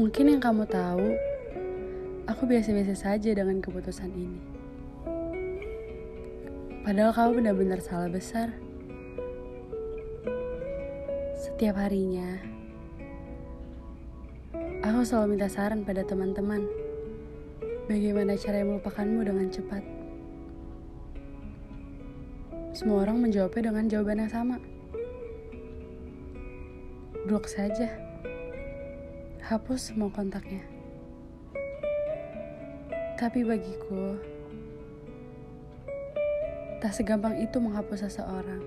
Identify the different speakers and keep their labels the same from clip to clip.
Speaker 1: Mungkin yang kamu tahu, aku biasa-biasa saja dengan keputusan ini. Padahal kamu benar-benar salah besar. Setiap harinya, aku selalu minta saran pada teman-teman. Bagaimana cara melupakanmu dengan cepat? Semua orang menjawabnya dengan jawaban yang sama. Blok saja. Hapus semua kontaknya. Tapi bagiku, tak segampang itu menghapus seseorang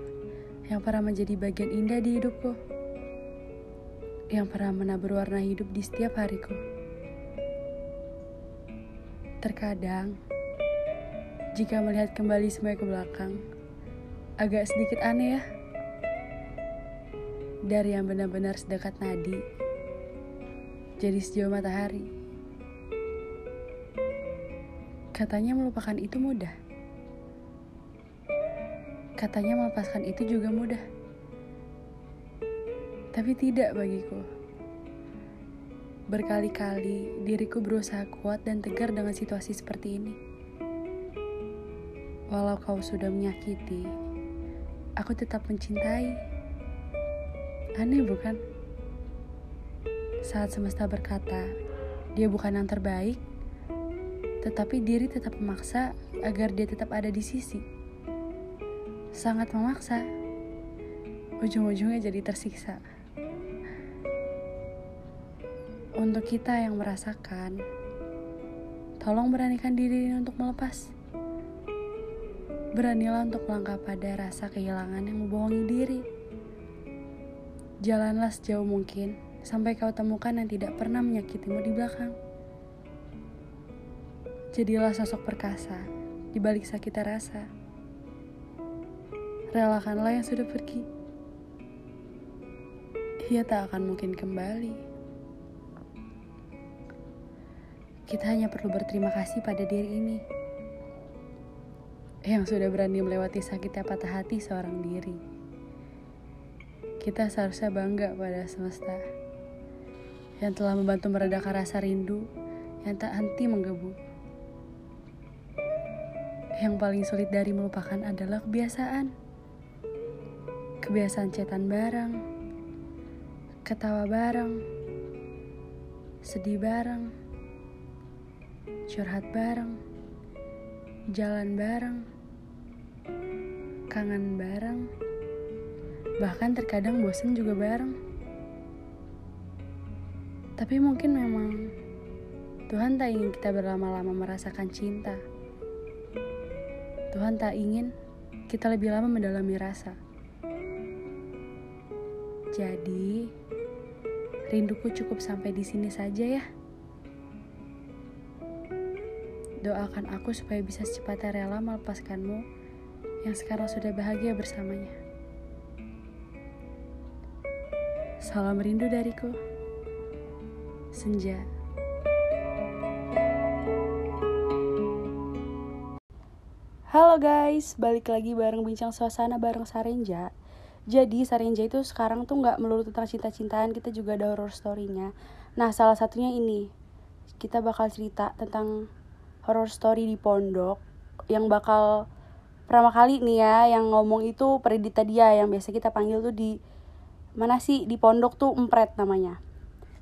Speaker 1: yang pernah menjadi bagian indah di hidupku. Yang pernah menabur warna hidup di setiap hariku. Terkadang, jika melihat kembali semua ke belakang, agak sedikit aneh ya. Dari yang benar-benar sedekat nadi, jadi sejauh matahari. Katanya melupakan itu mudah. Katanya melepaskan itu juga mudah. Tapi tidak bagiku. Berkali-kali diriku berusaha kuat dan tegar dengan situasi seperti ini. Walau kau sudah menyakiti, aku tetap mencintai. Aneh bukan? Saat semesta berkata, dia bukan yang terbaik, tetapi diri tetap memaksa agar dia tetap ada di sisi. Sangat memaksa. Ujung-ujungnya jadi tersiksa. Untuk kita yang merasakan, tolong beranikan diri untuk melepas. Beranilah untuk melangkah pada rasa kehilangan yang membohongi diri. Jalanlah sejauh mungkin sampai kau temukan yang tidak pernah menyakitimu di belakang. Jadilah sosok perkasa di balik sakitnya rasa. Relakanlah yang sudah pergi. Ia tak akan mungkin kembali. Kita hanya perlu berterima kasih pada diri ini yang sudah berani melewati sakitnya patah hati seorang diri. Kita seharusnya bangga pada semesta yang telah membantu meredakan rasa rindu yang tak henti menggebu. Yang paling sulit dari melupakan adalah kebiasaan. Kebiasaan cetan bareng, ketawa bareng, sedih bareng, curhat bareng, jalan bareng, kangen bareng, bahkan terkadang bosen juga bareng. Tapi mungkin memang Tuhan tak ingin kita berlama-lama merasakan cinta. Tuhan tak ingin kita lebih lama mendalami rasa. Jadi, rinduku cukup sampai di sini saja ya. Doakan aku supaya bisa secepatnya rela melepaskanmu yang sekarang sudah bahagia bersamanya. Salam rindu dariku. Senja. Halo guys, balik lagi bareng bincang suasana bareng Sarenja. Jadi Sarenja itu sekarang tuh nggak melulu tentang cinta-cintaan, kita juga ada horror story-nya. Nah salah satunya ini, kita bakal cerita tentang horror story di pondok yang bakal pertama kali nih ya yang ngomong itu Predita dia yang biasa kita panggil tuh di mana sih di pondok tuh empret namanya.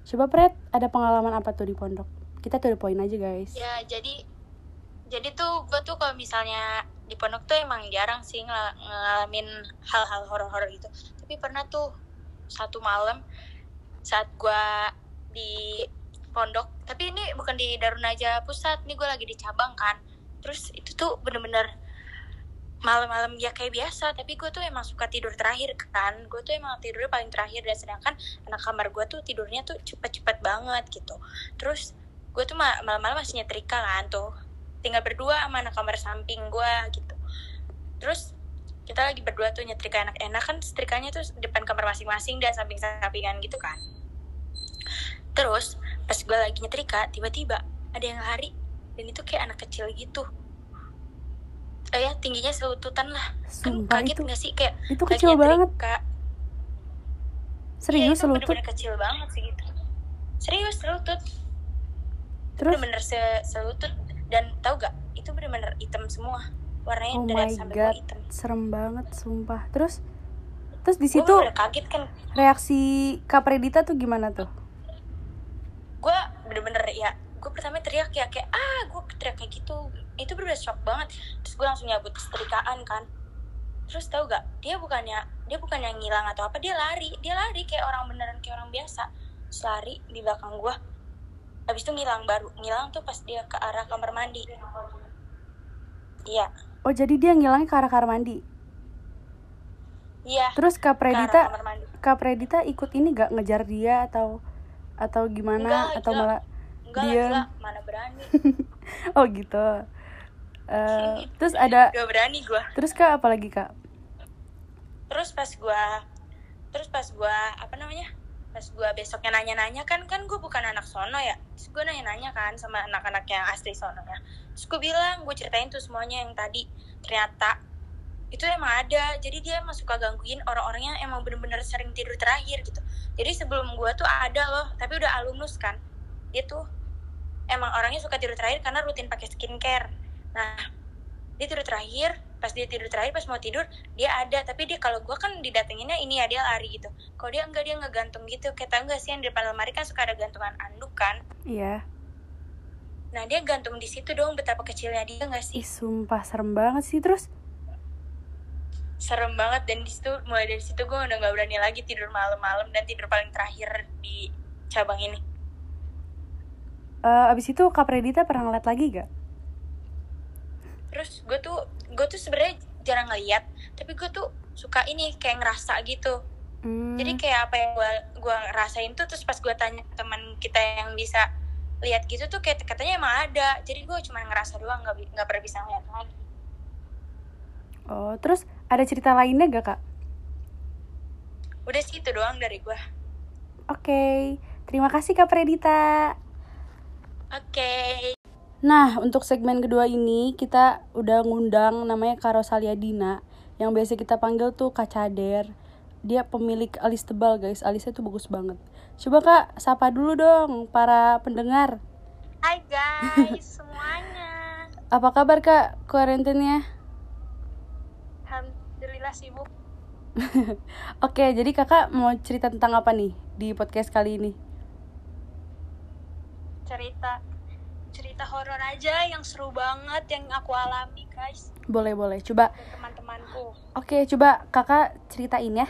Speaker 1: Coba Pret, ada pengalaman apa tuh di pondok? Kita tuh poin aja guys.
Speaker 2: Ya jadi jadi tuh gue tuh kalau misalnya di pondok tuh emang jarang sih ngel ngalamin hal-hal horor-horor gitu. Tapi pernah tuh satu malam saat gue di pondok, tapi ini bukan di Darunaja Pusat, ini gue lagi di cabang kan. Terus itu tuh bener-bener malam-malam ya kayak biasa tapi gue tuh emang suka tidur terakhir kan. Gue tuh emang tidurnya paling terakhir dan sedangkan anak kamar gue tuh tidurnya tuh cepet-cepet banget gitu. Terus gue tuh malam-malam masih nyetrika kan tuh. Tinggal berdua sama anak kamar samping gue gitu. Terus kita lagi berdua tuh nyetrika enak-enak kan setrikanya tuh depan kamar masing-masing dan samping-sampingan gitu kan. Terus pas gue lagi nyetrika tiba-tiba ada yang lari. Dan itu kayak anak kecil gitu oh ya tingginya selututan lah.
Speaker 1: Sumpah,
Speaker 2: kan kaget
Speaker 1: itu,
Speaker 2: gak sih kayak
Speaker 1: itu kecil banget.
Speaker 2: kak
Speaker 1: serius
Speaker 2: ya,
Speaker 1: selutut
Speaker 2: bener-bener kecil banget sih gitu. Serius selutut.
Speaker 1: Terus?
Speaker 2: Bener-bener se selutut. Dan tau gak itu bener-bener hitam semua. Warnanya
Speaker 1: oh
Speaker 2: dari sampai
Speaker 1: god
Speaker 2: hitam.
Speaker 1: serem banget sumpah. Terus? Terus di situ
Speaker 2: bener kaget kan.
Speaker 1: reaksi Kak Predita tuh gimana tuh
Speaker 2: gue pertama teriak ya kayak ah gue teriak kayak gitu. Itu bener shock banget. Terus gue langsung nyabut setrikaan kan. Terus tau gak dia bukannya dia bukannya ngilang atau apa dia lari. Dia lari kayak orang beneran kayak orang biasa. Terus lari di belakang gue habis itu ngilang baru. Ngilang tuh pas dia ke arah kamar mandi. Iya.
Speaker 1: Oh jadi dia ngilangnya ke arah kamar mandi?
Speaker 2: Iya.
Speaker 1: Terus Kak Predita Kak Predita ikut ini gak ngejar dia atau atau gimana?
Speaker 2: Enggak,
Speaker 1: atau malah
Speaker 2: enggak lah
Speaker 1: Diam.
Speaker 2: gila mana berani.
Speaker 1: Oh gitu. Eh, terus ada
Speaker 2: gak berani gue
Speaker 1: terus kak apa lagi kak?
Speaker 2: Terus pas gua terus pas gua apa namanya? Pas gua besoknya nanya-nanya kan kan gue bukan anak sono ya. Terus gue nanya-nanya kan sama anak-anak yang asli sono ya terus gue bilang gue ceritain tuh semuanya yang tadi. Ternyata itu emang ada. Jadi dia emang suka gangguin orang-orang yang emang bener-bener sering tidur terakhir gitu. Jadi sebelum gua tuh ada loh. Tapi udah alumnus kan. Dia tuh emang orangnya suka tidur terakhir karena rutin pakai skincare. Nah dia tidur terakhir pas dia tidur terakhir pas mau tidur dia ada. Tapi dia kalau gue kan didatenginnya ini ya dia lari gitu. Kalau dia enggak dia ngegantung gitu. Kayak tau gak sih yang di depan lemari kan suka ada gantungan anduk kan?
Speaker 1: Iya.
Speaker 2: Nah dia gantung di situ dong betapa kecilnya dia nggak sih?
Speaker 1: Ih sumpah serem banget sih. Terus?
Speaker 2: Serem banget. Dan di situ mulai dari situ gue udah nggak berani lagi tidur malam-malam dan tidur paling terakhir di cabang ini
Speaker 1: eh, abis itu kak Predita pernah ngeliat lagi gak
Speaker 2: terus gue tuh gue tuh sebenarnya jarang ngeliat tapi gue tuh suka ini kayak ngerasa gitu.
Speaker 1: Hmm,
Speaker 2: jadi kayak apa yang gue gua rasain tuh terus pas gue tanya teman kita yang bisa lihat gitu tuh kayak katanya emang ada. Jadi gue cuma ngerasa doang nggak nggak pernah bisa ngeliat lagi.
Speaker 1: Oh terus ada cerita lainnya gak kak?
Speaker 2: Udah sih itu doang dari gue
Speaker 1: oke. Terima kasih kak Predita
Speaker 2: oke
Speaker 1: Nah, untuk segmen kedua ini kita udah ngundang namanya Kak Rosalia Dina yang biasa kita panggil tuh Kak Cader. Dia pemilik alis tebal, guys. Alisnya tuh bagus banget. Coba Kak, sapa dulu dong para pendengar.
Speaker 2: Hai guys semuanya
Speaker 1: Apa kabar Kak kuarantinnya?
Speaker 2: alhamdulillah sibuk
Speaker 1: Oke, jadi Kakak mau cerita tentang apa nih di podcast kali ini?
Speaker 2: Cerita cerita horor aja yang seru banget yang aku alami guys
Speaker 1: Boleh, boleh. Coba
Speaker 2: teman-temanku
Speaker 1: Oke, coba Kakak ceritain ya.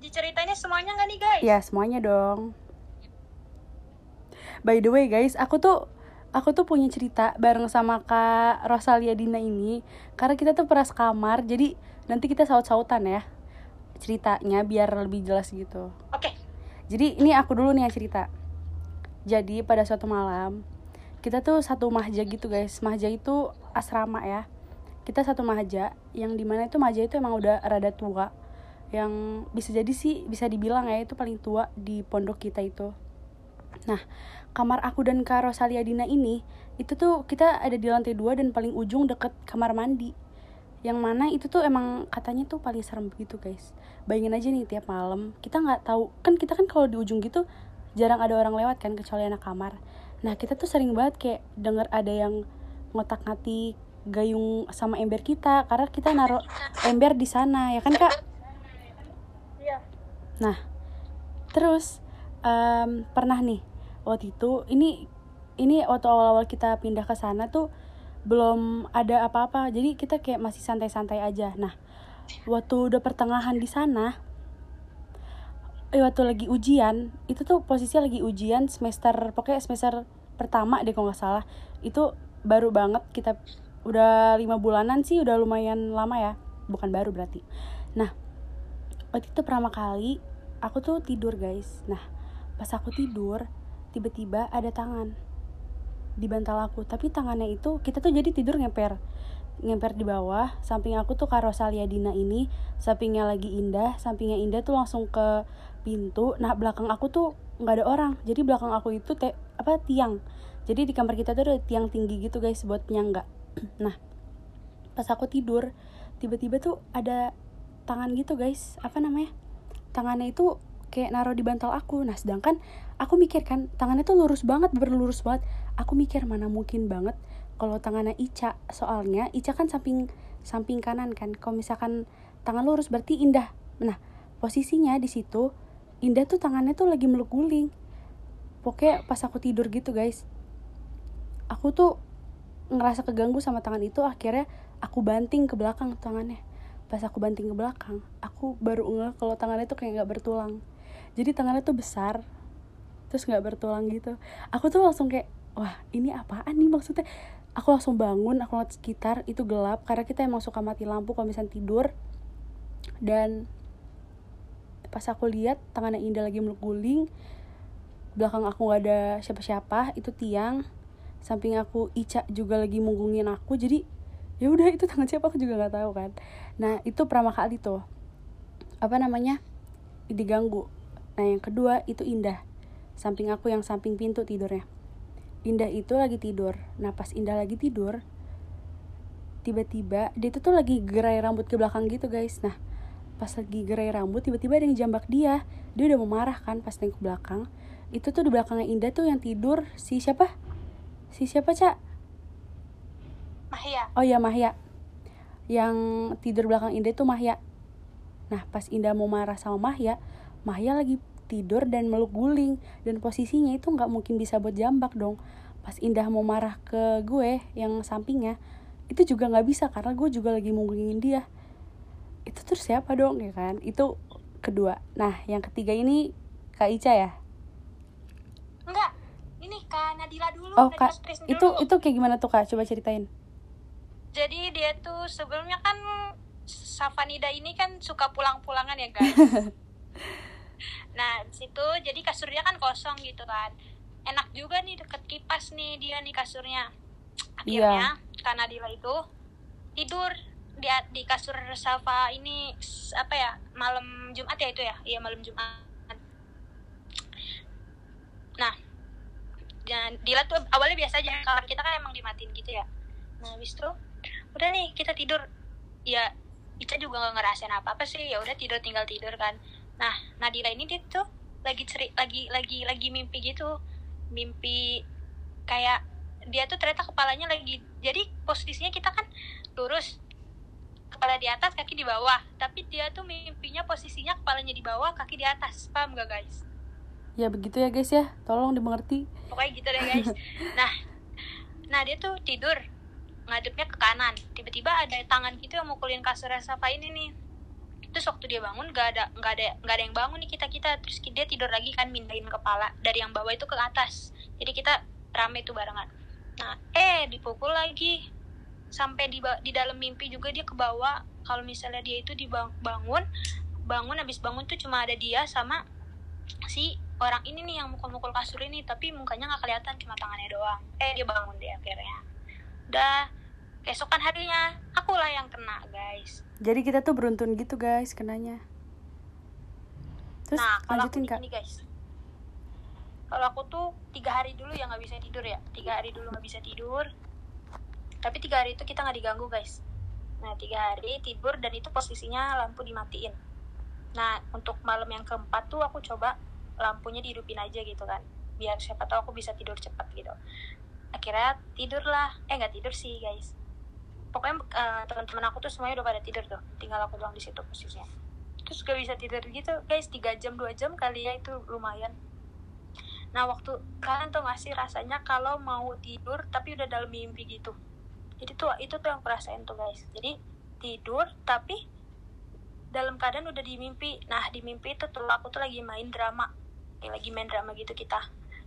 Speaker 2: diceritainnya semuanya nggak nih guys
Speaker 1: Ya, semuanya dong. By the way, guys, aku tuh aku tuh punya cerita bareng sama Kak Rosalia Dina ini karena kita tuh pernah sekamar. Jadi nanti kita saut-sautan ya ceritanya biar lebih jelas gitu.
Speaker 2: oke
Speaker 1: Jadi ini aku dulu nih yang cerita. Jadi pada suatu malam kita tuh satu mahja gitu guys. Mahja itu asrama ya. Kita satu mahja yang di mana itu mahja itu emang udah rada tua. Yang bisa jadi sih bisa dibilang ya itu paling tua di pondok kita itu. Nah kamar aku dan Kak Rosalia Dina ini itu tuh kita ada di lantai dua dan paling ujung deket kamar mandi yang mana itu tuh emang katanya tuh paling serem gitu guys bayangin aja nih tiap malam kita nggak tahu kan kita kan kalau di ujung gitu jarang ada orang lewat kan kecuali anak kamar nah kita tuh sering banget kayak denger ada yang ngotak ngatik gayung sama ember kita karena kita naruh ember di sana ya kan kak
Speaker 2: iya
Speaker 1: Nah, terus em, pernah nih waktu itu ini ini waktu awal-awal kita pindah ke sana tuh belum ada apa-apa. Jadi kita kayak masih santai-santai aja. Nah, waktu udah pertengahan di sana eh waktu lagi ujian, itu tuh posisinya lagi ujian semester pokoknya semester pertama deh kalau nggak salah. Itu baru banget kita udah lima bulanan sih udah lumayan lama ya. Bukan baru berarti. Nah, waktu itu pertama kali aku tuh tidur guys nah pas aku tidur tiba-tiba ada tangan di bantal aku tapi tangannya itu kita tuh jadi tidur ngemper ngemper di bawah. Samping aku tuh Kak Rosalia Dina ini sampingnya lagi Indah sampingnya Indah tuh langsung ke pintu. Nah belakang aku tuh nggak ada orang. Jadi belakang aku itu te apa tiang. Jadi di kamar kita tuh ada tiang tinggi gitu guys buat penyangga. Nah pas aku tidur tiba-tiba tuh ada tangan gitu guys. Apa namanya? Tangannya itu kayak naruh di bantal aku. Nah sedangkan aku mikir kan tangannya tuh lurus banget berlurus banget. Aku mikir mana mungkin banget kalau tangannya Ica soalnya Ica kan samping samping kanan kan. Kalau misalkan tangan lurus berarti Indah. Nah posisinya di situ Indah tuh tangannya tuh lagi meluk guling pokoknya pas aku tidur gitu guys aku tuh ngerasa keganggu sama tangan itu. Akhirnya aku banting ke belakang tangannya. Pas aku banting ke belakang aku baru ngeh kalau tangannya tuh kayak nggak bertulang. Jadi tangannya tuh besar terus nggak bertulang gitu. Aku tuh langsung kayak wah ini apaan nih maksudnya aku langsung bangun aku lihat sekitar itu gelap karena kita emang suka mati lampu kalau misalnya tidur. Dan pas aku lihat tangannya Indah lagi meluk guling belakang aku gak ada siapa-siapa itu tiang. Samping aku Ica juga lagi munggungin aku jadi ya udah itu tangan siapa aku juga nggak tahu kan. Nah itu pertama kali tuh apa namanya diganggu. Nah yang kedua itu Indah. Samping aku yang samping pintu tidurnya Indah itu lagi tidur. Nah pas Indah lagi tidur Tiba-tiba dia tuh, tuh lagi gerai rambut ke belakang gitu guys. Nah pas lagi gerai rambut tiba-tiba ada yang jambak dia. Dia udah mau marah kan pas tengok ke belakang. Itu tuh di belakangnya Indah tuh yang tidur. Si siapa? Si siapa Cak?
Speaker 3: Mahya.
Speaker 1: Oh ya Mahya. Yang tidur belakang Indah itu Mahya. Nah pas Indah mau marah sama Mahya Mahya lagi tidur dan meluk guling. Dan posisinya itu nggak mungkin bisa buat jambak dong. Pas Indah mau marah ke gue yang sampingnya itu juga nggak bisa karena gue juga lagi munggungin dia. Itu terus siapa dong ya kan? Itu kedua. Nah yang ketiga ini kak Ica ya?
Speaker 3: Enggak. Ini kak Nadila dulu.
Speaker 1: Oh
Speaker 3: Nadila
Speaker 1: kak itu
Speaker 3: dulu.
Speaker 1: itu kayak gimana tuh kak? Coba ceritain.
Speaker 3: Jadi dia tuh sebelumnya kan Safanida ini kan suka pulang-pulangan ya guys nah situ jadi kasurnya kan kosong gitu kan. Enak juga nih deket kipas nih dia nih kasurnya. Akhirnya yeah. karena Dila itu tidur di di kasur Safa ini apa ya malam Jumat ya itu ya? Iya malam Jumat. Nah dan Dila tuh awalnya biasa aja kamar kita kan emang dimatiin gitu ya. Nah habis itu udah nih kita tidur. Ya Ica juga nggak ngerasain apa apa sih. Ya udah tidur tinggal tidur kan nah Nadila ini dia tuh lagi ceri lagi lagi lagi mimpi gitu. Mimpi kayak dia tuh ternyata kepalanya lagi jadi posisinya kita kan lurus. Kepala di atas kaki di bawah. Tapi dia tuh mimpinya posisinya kepalanya di bawah kaki di atas. Paham gak guys?
Speaker 1: Ya begitu ya guys ya. Tolong dimengerti.
Speaker 3: Pokoknya gitu deh guys. Nah nah dia tuh tidur ngadepnya ke kanan. Tiba-tiba ada tangan gitu yang mukulin kasur Safa ini nih terus waktu dia bangun gak ada nggak ada nggak ada yang bangun nih kita kita terus dia tidur lagi kan mindahin kepala. Dari yang bawah itu ke atas. Jadi kita rame tuh barengan. Nah eh dipukul lagi. Sampai di di dalam mimpi juga dia ke bawah. Kalau misalnya dia itu dibangun bangun habis bangun tuh cuma ada dia sama si orang ini nih yang mukul-mukul kasur ini. Tapi mukanya nggak kelihatan cuma tangannya doang. Eh dia bangun deh akhirnya. Udah keesokan harinya akulah yang kena guys.
Speaker 1: Jadi kita tuh beruntun gitu guys kenanya.
Speaker 3: Terus nah, lanjutin kak. guys. Kalau aku tuh tiga hari dulu ya nggak bisa tidur ya. Tiga hari dulu nggak bisa tidur. Tapi tiga hari itu kita nggak diganggu guys. Nah tiga hari tidur dan itu posisinya lampu dimatiin. Nah untuk malam yang keempat tuh aku coba lampunya dihidupin aja gitu kan. Biar siapa tahu aku bisa tidur cepat gitu. Akhirnya tidur lah eh nggak tidur sih guys pokoknya uh, teman-teman aku tuh semuanya udah pada tidur tuh. Tinggal aku doang di situ posisinya. Terus gak bisa tidur gitu. Guys tiga jam dua jam kali ya itu lumayan. Nah waktu kalian tuh ngasih rasanya kalau mau tidur tapi udah dalam mimpi gitu. Jadi tuh itu tuh yang kurasain tuh guys. Jadi tidur tapi dalam keadaan udah di mimpi. Nah di mimpi itu tuh aku tuh lagi main drama. Kayak lagi main drama gitu kita.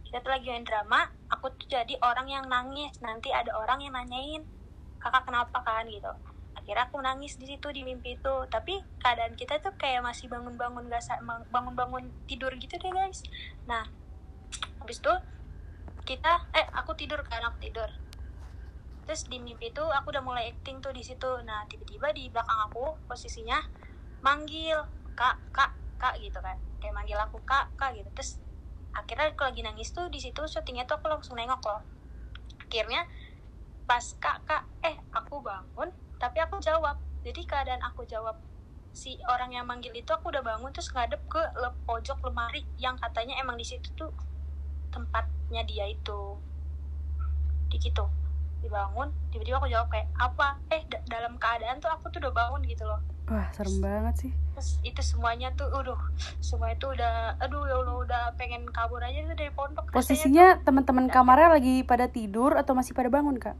Speaker 3: Kita tuh lagi main drama aku tuh jadi orang yang nangis. Nanti ada orang yang nanyain kakak kenapa kan gitu. Akhirnya aku nangis di situ di mimpi itu. Tapi keadaan kita tuh kayak masih bangun-bangun gak bangun-bangun tidur gitu deh guys. Nah habis itu kita eh aku tidur kan aku tidur. Terus di mimpi itu aku udah mulai acting tuh di situ. Nah tiba-tiba di belakang aku posisinya manggil kak kak kak gitu kan. Kayak manggil aku kak kak gitu. Terus akhirnya aku lagi nangis tuh di situ syutingnya tuh aku langsung nengok loh. Akhirnya pas kak kak eh aku bangun tapi aku jawab. Jadi keadaan aku jawab si orang yang manggil itu aku udah bangun terus ngadep ke le- pojok lemari yang katanya emang di situ tuh tempatnya dia itu. Di gitu dibangun tiba-tiba aku jawab kayak apa? Eh da- dalam keadaan tuh aku tuh udah bangun gitu loh.
Speaker 1: Wah serem banget sih.
Speaker 3: terus itu semuanya tuh aduh semua itu udah aduh ya Allah udah pengen kabur aja tuh dari pondok.
Speaker 1: Posisinya teman-teman kamarnya lagi pada tidur atau masih pada bangun kak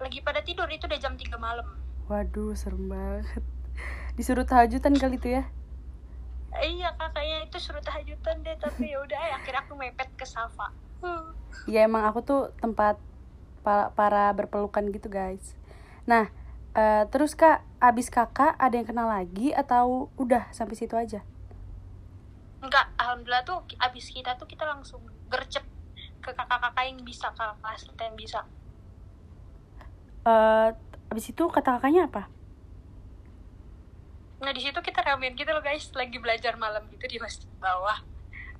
Speaker 3: lagi pada tidur itu udah jam 3 malam.
Speaker 1: Waduh serem banget. Disuruh tahajudan kali itu ya?
Speaker 3: Iya kakaknya itu suruh tahajudan deh tapi ya udah akhirnya aku mepet ke Safa.
Speaker 1: Ya emang aku tuh tempat pa- para berpelukan gitu guys. Nah eh, terus kak abis kakak ada yang kenal lagi atau udah sampai situ aja?
Speaker 3: Enggak alhamdulillah tuh abis kita tuh kita langsung gercep ke kakak-kakak yang bisa kakak kelas kita yang bisa
Speaker 1: eh abis itu kata kakaknya apa?
Speaker 3: Nah di situ kita ramean gitu loh guys. Lagi belajar malam gitu di masjid bawah.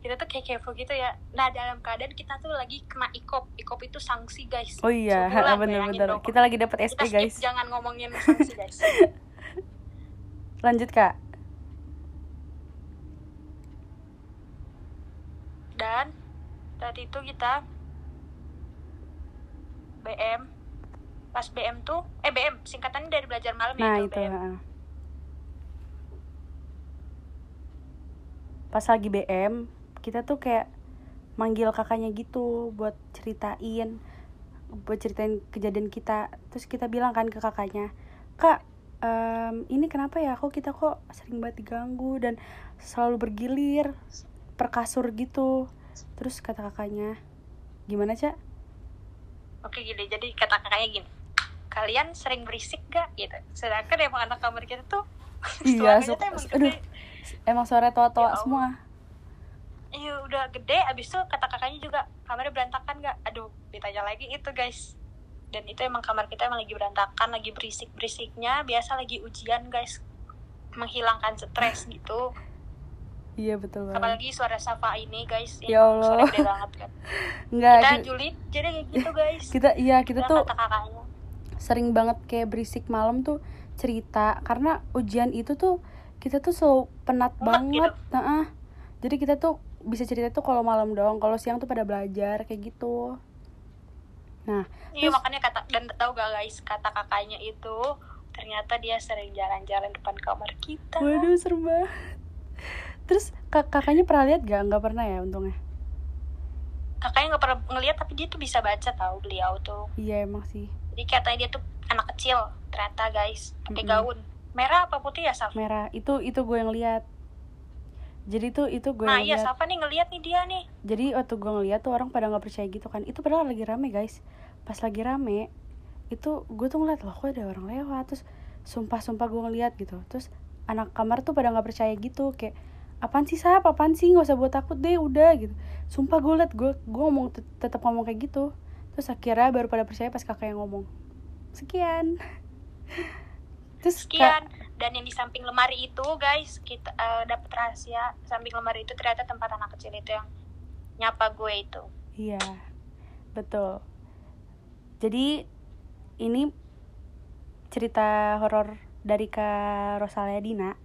Speaker 3: Kita tuh kayak kepo gitu ya. Nah dalam keadaan kita tuh lagi kena ikop. Ikop itu sanksi guys.
Speaker 1: Oh iya
Speaker 3: Sebulan,
Speaker 1: bener-bener.
Speaker 3: dong.
Speaker 1: kita lagi dapat SP
Speaker 3: kita
Speaker 1: guys.
Speaker 3: jangan ngomongin sanksi guys.
Speaker 1: Lanjut kak.
Speaker 3: Dan tadi itu kita BM pas BM tuh eh BM singkatannya dari belajar malam
Speaker 1: nah
Speaker 3: ya
Speaker 1: itu
Speaker 3: BM.
Speaker 1: ha. pas lagi BM kita tuh kayak manggil kakaknya gitu buat ceritain buat ceritain kejadian kita. Terus kita bilang kan ke kakaknya kak em, ini kenapa ya? Kok kita kok sering banget diganggu dan selalu bergilir per kasur gitu. Terus kata kakaknya gimana cak?
Speaker 3: Oke gini, jadi kata kakaknya gini Kalian sering berisik gak? Gitu. Sedangkan emang anak kamar kita tuh
Speaker 1: iya suka
Speaker 3: tuh emang
Speaker 1: aduh
Speaker 3: gede.
Speaker 1: emang suara tua-tua
Speaker 3: Ya
Speaker 1: semua.
Speaker 3: Iya udah gede, abis itu kata kakaknya juga Kamarnya berantakan gak? Aduh, ditanya lagi itu guys. Dan itu emang kamar kita emang lagi berantakan Lagi berisik-berisiknya Biasa lagi ujian guys. Menghilangkan stres gitu.
Speaker 1: Iya betul banget.
Speaker 3: Apalagi suara Safa ini guys
Speaker 1: Ya Allah.
Speaker 3: Suara gede banget kan.
Speaker 1: Enggak
Speaker 3: Kita
Speaker 1: ki-
Speaker 3: julid, jadi kayak gitu guys.
Speaker 1: Kita iya kita
Speaker 3: Udah
Speaker 1: tuh
Speaker 3: kata kakaknya
Speaker 1: sering banget kayak berisik malam tuh cerita. Karena ujian itu tuh kita tuh selalu penat banget.
Speaker 3: gitu.
Speaker 1: Nah, jadi kita tuh bisa cerita tuh kalau malam doang kalau siang tuh pada belajar kayak gitu. Nah
Speaker 3: Iya
Speaker 1: Terus-
Speaker 3: makanya kata dan tahu gak guys kata kakaknya itu ternyata dia sering jalan-jalan depan kamar kita.
Speaker 1: waduh banget. Terus kak kakaknya pernah lihat gak? Nggak pernah ya untungnya?
Speaker 3: Kakaknya nggak pernah ngeliat tapi dia tuh bisa baca tahu beliau tuh.
Speaker 1: iya emang sih
Speaker 3: Jadi katanya dia tuh anak kecil ternyata guys pakai
Speaker 1: Mm-mm.
Speaker 3: gaun. Merah apa putih ya Saf?
Speaker 1: merah. Itu itu gue yang lihat jadi tuh itu gue
Speaker 3: Nah
Speaker 1: yang
Speaker 3: iya
Speaker 1: lihat
Speaker 3: Safa nih ngeliat nih dia nih.
Speaker 1: jadi waktu gue ngeliat tuh orang pada nggak percaya gitu kan. Itu padahal lagi rame guys. Pas lagi rame itu gue tuh ngeliat loh kok ada orang lewat? Terus sumpah sumpah gue ngeliat gitu. Terus anak kamar tuh pada nggak percaya gitu. Kayak apaan sih sap apaan sih? Nggak usah buat takut deh udah gitu. Sumpah gue liat gue gue ngomong tet- tetap ngomong kayak gitu terus akhirnya baru pada percaya pas kakak yang ngomong sekian terus Kak-
Speaker 3: Sekian dan yang di samping lemari itu guys kita eh, dapat rahasia samping lemari itu ternyata tempat anak kecil itu yang nyapa gue itu.
Speaker 1: Iya, betul. Jadi ini cerita horor dari Kak Rosalia Dina.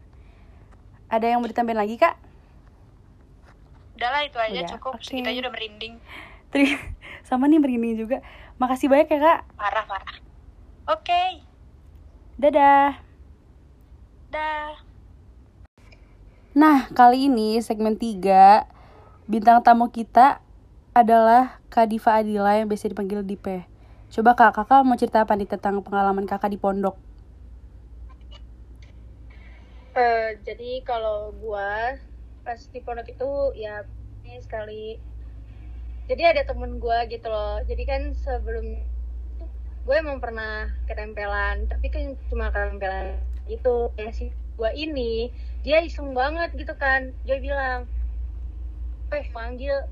Speaker 1: Ada yang mau ditambahin lagi kak?
Speaker 3: Udahlah itu aja
Speaker 1: Udah,
Speaker 3: cukup
Speaker 1: oke.
Speaker 3: segitu aja udah merinding
Speaker 1: Terima sama nih merinding juga. Makasih banyak ya kak.
Speaker 3: parah parah. Oke.
Speaker 1: Dadah.
Speaker 3: Dah.
Speaker 1: Nah, kali ini segmen 3 Bintang tamu kita adalah Kak Diva Adila yang biasa dipanggil Dipe Coba kak, kakak mau cerita apa nih tentang pengalaman kakak di pondok?
Speaker 4: Eh, jadi kalau gua pas di pondok itu ya ini sekali jadi ada temen gua gitu loh. Jadi kan sebelum gue emang pernah ketempelan. Tapi kan cuma ketempelan itu ya si gua ini dia iseng banget gitu kan. Dia bilang eh manggil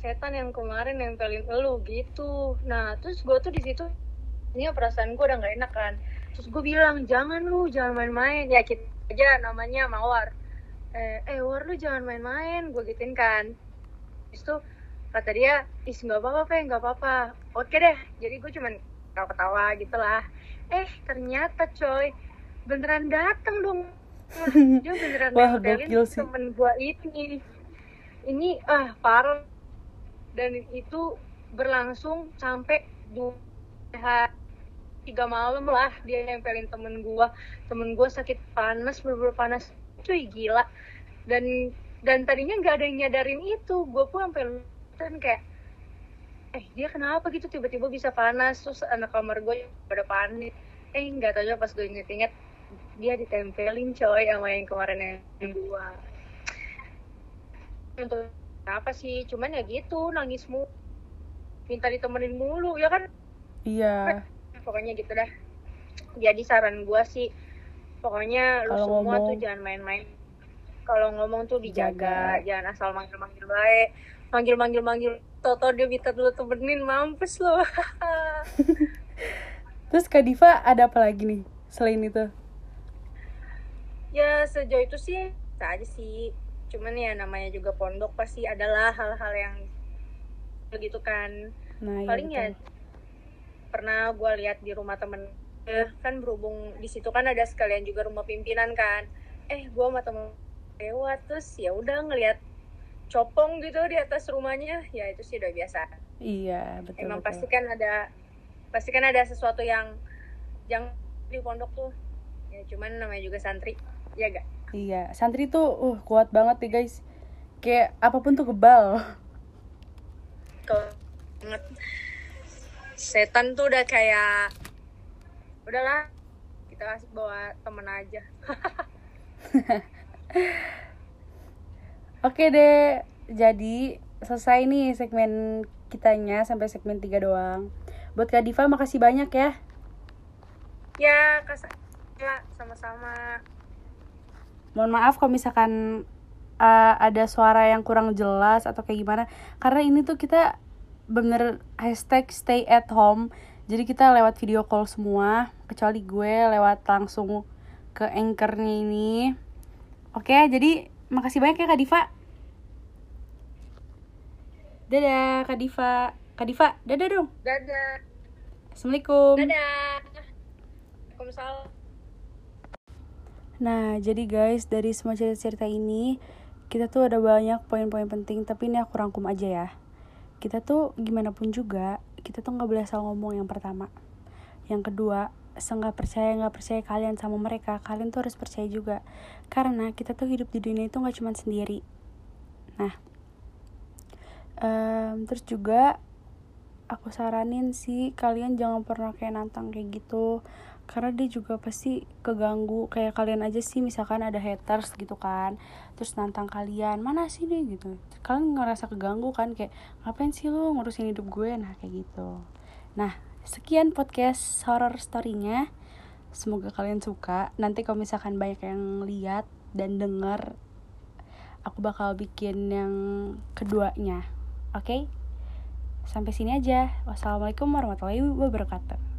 Speaker 4: setan yang kemarin nempelin elu gitu. Nah terus gua tuh di situ ini perasaan gua udah nggak enak kan. Terus gue bilang jangan lu jangan main-main. Ya kita aja namanya mawar. Eh, eh war lu jangan main-main. Gue gituin kan. Terus kata dia is nggak apa-apa Fe, nggak apa-apa. Oke deh. Jadi gue cuman ketawa-ketawa gitu lah eh ternyata coy beneran datang dong. Dia beneran
Speaker 1: Wah, gokil sih.
Speaker 4: temen gua ini. Ini ah parah. Dan itu berlangsung sampai dua hari tiga malam lah dia nempelin temen gua. Temen gua sakit panas bener panas. Cuy gila. Dan dan tadinya nggak ada yang nyadarin itu. Gue pun sampai dan kayak eh dia kenapa gitu? Tiba-tiba bisa panas terus anak kamar gue pada panik. Eh nggak tahu pas gue inget-inget dia ditempelin coy sama yang kemarin yang dua. Untuk apa sih? Cuman ya gitu nangis mulu minta ditemenin mulu ya kan?
Speaker 1: Iya.
Speaker 4: Pokoknya gitu dah. Jadi saran gua sih pokoknya lu
Speaker 1: Kalau
Speaker 4: semua
Speaker 1: ngomong-
Speaker 4: tuh jangan main-main. Kalau ngomong tuh dijaga
Speaker 1: Jaga.
Speaker 4: jangan asal manggil-manggil baik manggil-manggil manggil Toto dia minta dulu temenin mampus lo.
Speaker 1: Terus kak Diva ada apa lagi nih selain itu?
Speaker 4: Ya sejauh itu sih bisa aja sih. Cuman ya namanya juga pondok pasti adalah hal-hal yang begitu kan.
Speaker 1: Nah iya
Speaker 4: paling ya
Speaker 1: betul.
Speaker 4: pernah gue lihat di rumah temen eh, kan berhubung di situ kan ada sekalian juga rumah pimpinan kan. Eh gue sama temen lewat terus ya udah ngelihat copong gitu di atas rumahnya. Ya itu sih udah biasa.
Speaker 1: Iya betul
Speaker 4: emang
Speaker 1: betul.
Speaker 4: pasti kan ada pasti kan ada sesuatu yang yang di pondok tuh. Ya cuman namanya juga santri. Ya gak
Speaker 1: Iya, santri tuh uh kuat banget nih guys. Kayak apa pun tuh kebal.
Speaker 4: Ke- banget. Setan tuh udah kayak udahlah kita kasih bawa temen aja
Speaker 1: Oke deh, jadi selesai nih segmen kitanya sampai segmen 3 doang. Buat Kak Diva makasih banyak ya.
Speaker 4: ya kas ya, sama-sama
Speaker 1: Mohon maaf kalau misalkan uh, ada suara yang kurang jelas atau kayak gimana. Karena ini tuh kita bener hashtag stay at home. Jadi kita lewat video call semua, kecuali gue lewat langsung ke anchornya ini. Oke, jadi makasih banyak ya Kak Diva. Dadah Kak Diva. Kak Diva, dadah dong.
Speaker 4: dadah
Speaker 1: Assalamualaikum.
Speaker 4: dadah Waalaikumsalam
Speaker 1: Nah, jadi guys, dari semua cerita-cerita ini, kita tuh ada banyak poin-poin penting, tapi ini aku rangkum aja ya. Kita tuh gimana pun juga, kita tuh nggak boleh asal ngomong yang pertama. Yang kedua, seenggak percaya nggak percaya kalian sama mereka, kalian tuh harus percaya juga. Karena kita tuh hidup di dunia itu nggak cuma sendiri. Nah, em, terus juga aku saranin sih kalian jangan pernah kayak nantang kayak gitu. Karena dia juga pasti keganggu kayak kalian aja sih misalkan ada haters gitu kan terus nantang kalian mana sih nih gitu. Kalian ngerasa keganggu kan kayak ngapain sih lu ngurusin hidup gue? Nah kayak gitu. Nah sekian podcast horror story-nya. Semoga kalian suka. Nanti kalau misalkan banyak yang lihat dan denger aku bakal bikin yang keduanya. Oke? Sampai sini aja. Wassalamualaikum warahmatullahi wabarakatuh